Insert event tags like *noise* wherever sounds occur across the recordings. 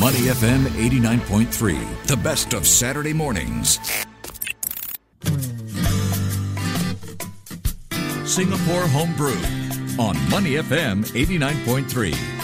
Money FM 89.3, the best of Saturday mornings. Singapore Homebrew on Money FM 89.3.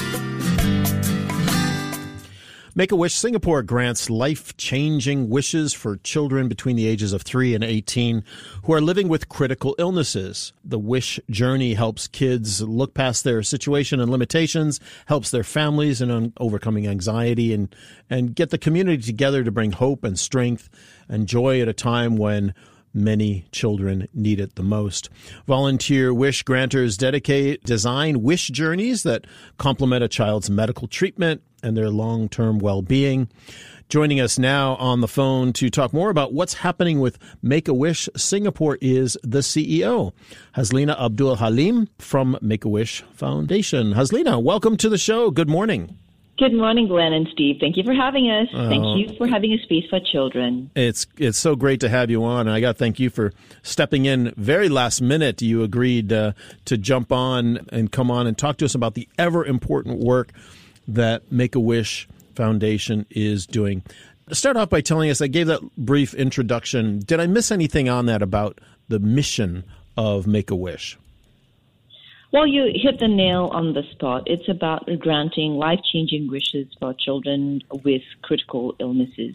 Make a Wish Singapore grants life changing wishes for children between the ages of 3 and 18 who are living with critical illnesses. The Wish Journey helps kids look past their situation and limitations, helps their families in overcoming anxiety, and, and get the community together to bring hope and strength and joy at a time when many children need it the most. Volunteer wish granters dedicate design wish journeys that complement a child's medical treatment and their long-term well-being. Joining us now on the phone to talk more about what's happening with Make a Wish Singapore is the CEO, Hazlina Abdul Halim from Make a Wish Foundation. Hazlina, welcome to the show. Good morning. Good morning, Glenn and Steve. Thank you for having us. Uh, thank you for having a space for children. It's it's so great to have you on. and I got to thank you for stepping in very last minute. You agreed uh, to jump on and come on and talk to us about the ever important work that Make a Wish Foundation is doing. Start off by telling us. I gave that brief introduction. Did I miss anything on that about the mission of Make a Wish? Well, you hit the nail on the spot. It's about granting life changing wishes for children with critical illnesses.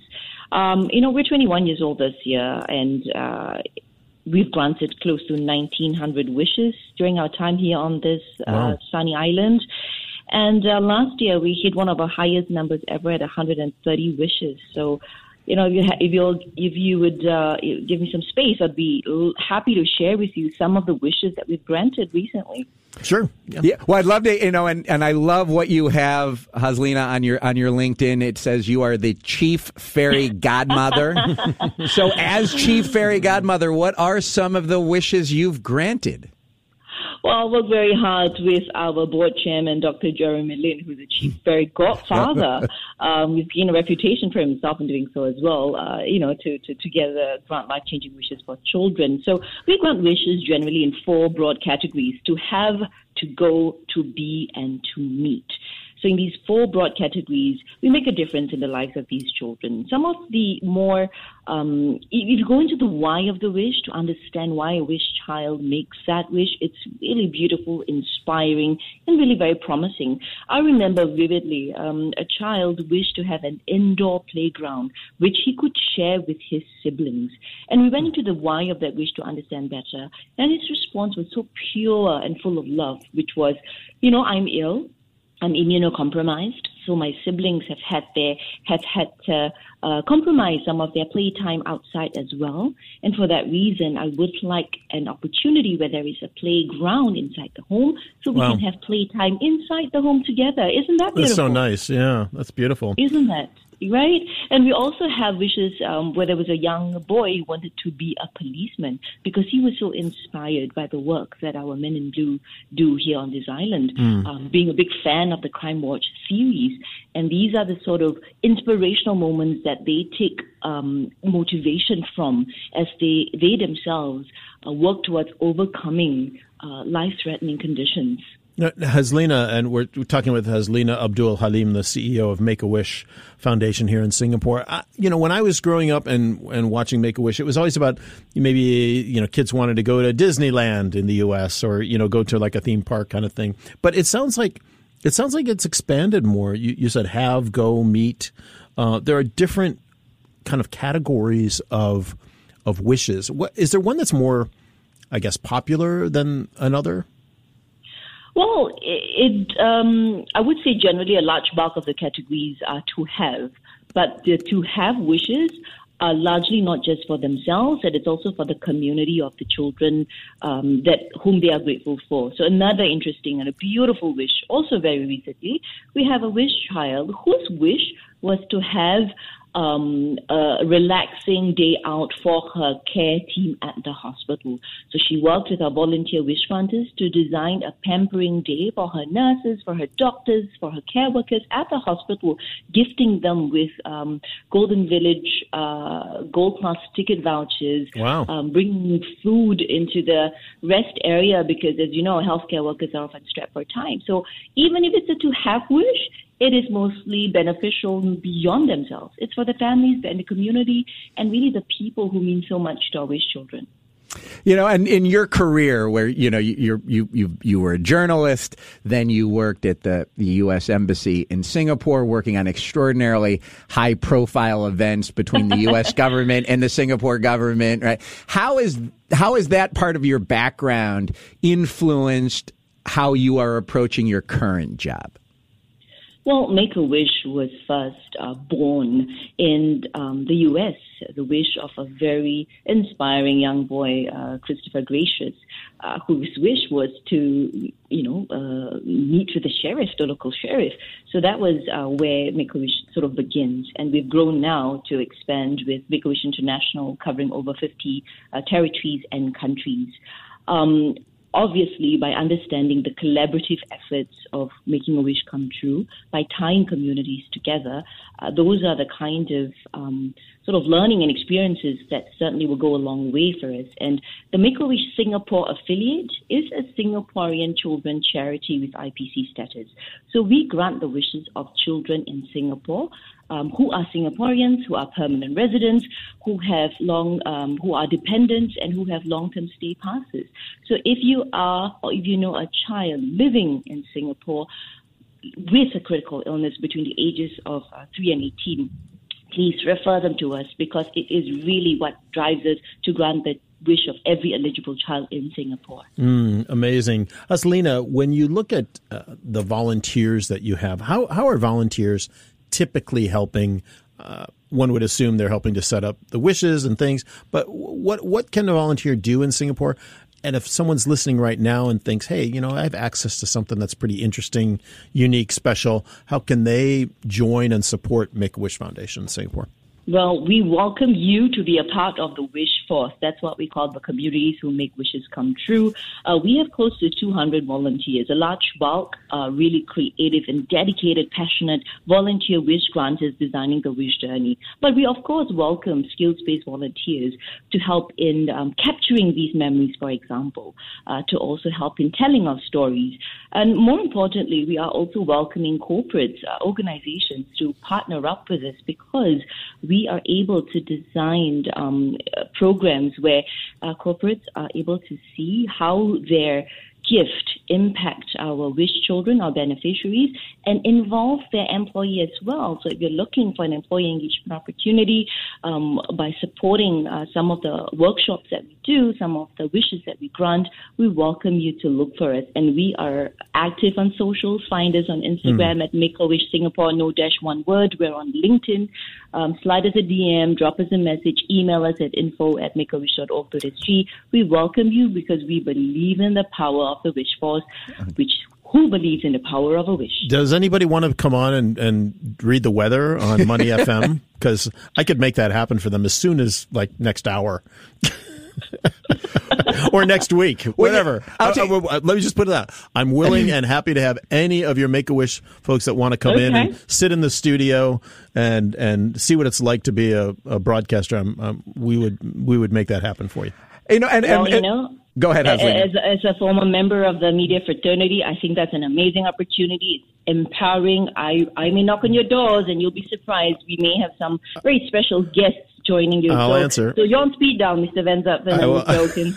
Um, you know, we're 21 years old this year, and uh, we've granted close to 1,900 wishes during our time here on this uh, wow. sunny island. And uh, last year, we hit one of our highest numbers ever at 130 wishes. So, you know, if you, ha- if, you if you would uh, give me some space, I'd be happy to share with you some of the wishes that we've granted recently. Sure. Yeah. yeah. Well, I'd love to, you know, and, and I love what you have, Hazlina, on your on your LinkedIn. It says you are the chief fairy *laughs* godmother. so, as chief fairy godmother, what are some of the wishes you've granted? Well, I work very hard with our board chairman, Dr. Jeremy Lin, who's a chief fairy godfather. *laughs* um, he's gained a reputation for himself in doing so as well, uh, you know, to, to together grant life changing wishes for children. So we grant wishes generally in four broad categories to have, to go, to be, and to meet. So in these four broad categories, we make a difference in the lives of these children. Some of the more, um, if you go into the why of the wish to understand why a wish child makes that wish, it's really beautiful, inspiring, and really very promising. I remember vividly um, a child wished to have an indoor playground which he could share with his siblings. And we went into the why of that wish to understand better. And his response was so pure and full of love, which was, you know, I'm ill. I'm immunocompromised, so my siblings have had their have had to uh, compromise some of their playtime outside as well. And for that reason, I would like an opportunity where there is a playground inside the home, so we wow. can have playtime inside the home together. Isn't that beautiful? That's so nice. Yeah, that's beautiful. Isn't that? Right? And we also have wishes um, where there was a young boy who wanted to be a policeman because he was so inspired by the work that our Men in Blue do here on this island, mm. um, being a big fan of the Crime Watch series. And these are the sort of inspirational moments that they take um, motivation from as they, they themselves uh, work towards overcoming uh, life threatening conditions. Hazlina, and we're, talking with Hazlina Abdul Halim, the CEO of Make a Wish Foundation here in Singapore. I, you know, when I was growing up and and watching Make a Wish, it was always about maybe you know kids wanted to go to Disneyland in the U.S. or you know go to like a theme park kind of thing. But it sounds like it sounds like it's expanded more. You, you said have, go, meet. Uh, there are different kind of categories of of wishes. What is there one that's more, I guess, popular than another? Well, it, um, I would say generally a large bulk of the categories are to have, but the to have wishes are largely not just for themselves, and it's also for the community of the children um, that whom they are grateful for. So another interesting and a beautiful wish, also very recently, we have a wish child whose wish was to have um, a relaxing day out for her care team at the hospital. So she worked with our volunteer wish funders to design a pampering day for her nurses, for her doctors, for her care workers at the hospital, gifting them with um, Golden Village uh, gold class ticket vouchers, wow. um, bringing food into the rest area because, as you know, healthcare workers are often strapped for time. So even if it's a to have wish, it is mostly beneficial beyond themselves. It's for the families and the community and really the people who mean so much to our wish children. You know, and in your career, where you know you you you you were a journalist, then you worked at the, the U.S. Embassy in Singapore, working on extraordinarily high profile events between the U.S. *laughs* government and the Singapore government. Right? How is how is that part of your background influenced how you are approaching your current job? Well, Make a Wish was first uh, born in um, the U.S. The wish of a very inspiring young boy, uh, Christopher Greicius, uh, whose wish was to, you know, uh, meet with the sheriff, the local sheriff. So that was uh, where Make a Wish sort of begins, and we've grown now to expand with Make a Wish International, covering over 50 uh, territories and countries. Um, obviously by understanding the collaborative efforts of making a wish come true, by tying communities together, uh, those are the kind of um, sort of learning and experiences that certainly will go a long way for us. And the Make a Wish Singapore affiliate is a Singaporean children charity with IPC status. So we grant the wishes of children in Singapore um, who are Singaporeans, who are permanent residents, who have long, um, who are dependents, and who have long-term stay passes. So if you are, or if you know a child living in Singapore with a critical illness between the ages of uh, three and eighteen, please refer them to us because it is really what drives us to grant the wish of every eligible child in Singapore. Mm, amazing. Hazlina, when you look at uh, the volunteers that you have, how, how are volunteers typically helping. Uh, one would assume they're helping to set up the wishes and things. But what what can a volunteer do in Singapore? And if someone's listening right now and thinks, "Hey, you know, I have access to something that's pretty interesting, unique, special," how can they join and support Make a Wish Foundation in Singapore? Well, we welcome you to be a part of the Wish Force. That's what we call the communities who make wishes come true. Uh, we have close to 200 volunteers, a large bulk, uh, really creative and dedicated, passionate volunteer wish granters designing the wish journey. But we, of course, welcome skills-based volunteers to help in um, capturing these memories, for example, uh, to also help in telling our stories. And more importantly, we are also welcoming corporates, uh, organizations to partner up with us because we are able to design um, programs where uh, corporates are able to see how their gift impact our wish children, our beneficiaries, and involve their employee as well. So if you're looking for an employee engagement opportunity um, by supporting uh, some of the workshops that we do, some of the wishes that we grant, we welcome you to look for us. And we are active on socials. Find us on Instagram mm. at Make a Wish Singapore, no dash one word. We're on LinkedIn. Um, slide us a DM, drop us a message, email us at info at makeawish.org.sg. We welcome you because we believe in the power of the wish force, which who believes in the power of a wish? Does anybody want to come on and, and read the weather on *laughs* Money FM? Because I could make that happen for them as soon as like next hour. *laughs* or next week, whatever. Uh, uh, let me just put it out. I'm willing *laughs* and happy to have any of your Make a Wish folks that want to come okay. in and sit in the studio and and see what it's like to be a, a broadcaster. Um, we would we would make that happen for you. You know, and, well, and, and you know, go ahead. As, as a former member of the media fraternity, I think that's an amazing opportunity. It's empowering. I I may knock on your doors, and you'll be surprised. We may have some very special guests joining you. I'll so, answer. So you're on speed down, Mr. Venza. *laughs* I will,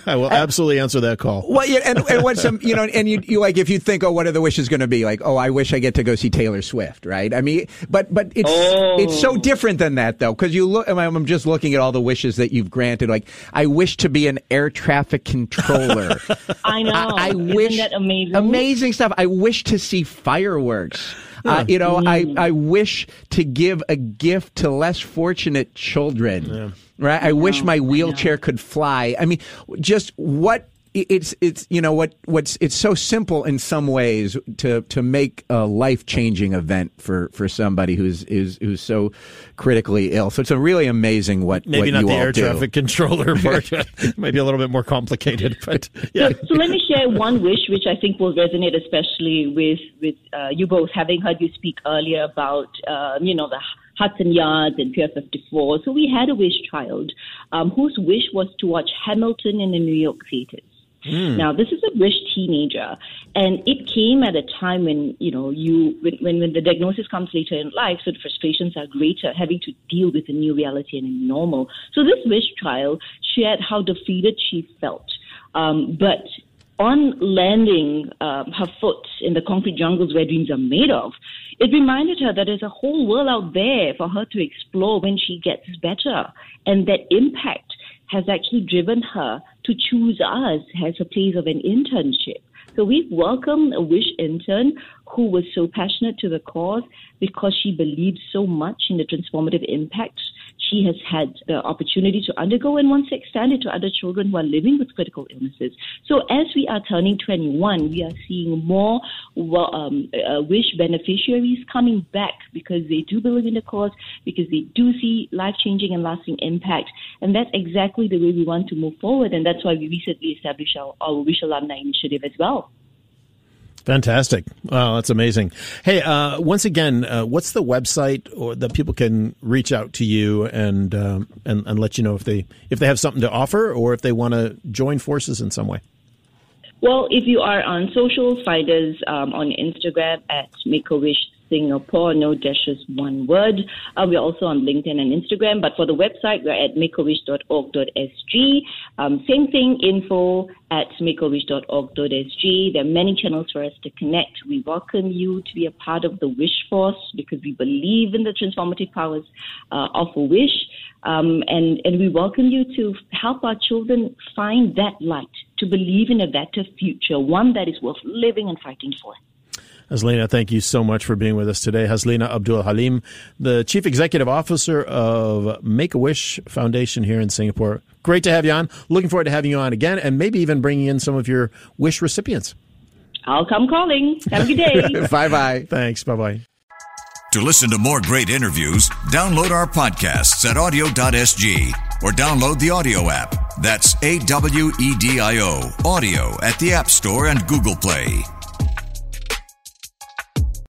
I will absolutely answer that call. Well, yeah, and, and what's some, you know, and you, you like if you think, oh, what are the wishes going to be? Like, oh, I wish I get to go see Taylor Swift, right? I mean, but but it's oh. it's so different than that though, because you look. I'm just looking at all the wishes that you've granted. Like, I wish to be an air traffic controller. *laughs* I know. I, I wish that amazing. Amazing stuff. I wish to see fireworks. Uh, you know, I, I wish to give a gift to less fortunate children. Yeah. Right? I, I wish my wheelchair could fly. I mean, just what it's it's you know what what's it's so simple in some ways to to make a life changing event for for somebody who's is who's so critically ill. So it's a really amazing what maybe what not the air do. traffic controller *laughs* part. maybe a little bit more complicated, *laughs* but yeah. So, so, let me share one wish which I think will resonate especially with with uh, you both, having heard you speak earlier about uh, you know the Hudson Yards and Pier 54. So we had a wish child um, whose wish was to watch Hamilton in the New York theaters. Mm. Now, this is a wish teenager, and it came at a time when you know you when, when the diagnosis comes later in life, so the frustrations are greater, having to deal with a new reality and a normal. So this wish child shared how defeated she felt, um, but on landing uh, her foot in the concrete jungles where dreams are made of, it reminded her that there's a whole world out there for her to explore when she gets better, and that impact has actually driven her to choose us as a place of an internship. So we've welcomed a Wish intern who was so passionate to the cause because she believed so much in the transformative impact she has had the opportunity to undergo and wants to extend it to other children who are living with critical illnesses. So as we are turning 21, we are seeing more um, uh, wish beneficiaries coming back because they do believe in the cause, because they do see life changing and lasting impact. And that's exactly the way we want to move forward. And that's why we recently established our, our Wish Alumni Initiative as well. Fantastic! Wow, that's amazing. Hey, uh, once again, uh, what's the website or that people can reach out to you and, um, and and let you know if they if they have something to offer or if they want to join forces in some way? Well, if you are on social, find us um, on Instagram at Make a Wish Singapore, no dashes, one word. Uh, we're also on LinkedIn and Instagram, but for the website, we're at makeawish.org.sg. Um, same thing, info at makeawish.org.sg. There are many channels for us to connect. We welcome you to be a part of the Wish Force because we believe in the transformative powers uh, of a wish. Um, and, and we welcome you to help our children find that light, to believe in a better future, one that is worth living and fighting for. Hazlina, thank you so much for being with us today. Hazlina Abdul Halim, the Chief Executive Officer of Make a Wish Foundation here in Singapore. Great to have you on. Looking forward to having you on again and maybe even bringing in some of your wish recipients. I'll come calling. Have a good day. *laughs* bye bye. Thanks. Bye bye. To listen to more great interviews, download our podcasts at awedio.sg or download the audio app. That's A W E D I O, audio at the App Store and Google Play.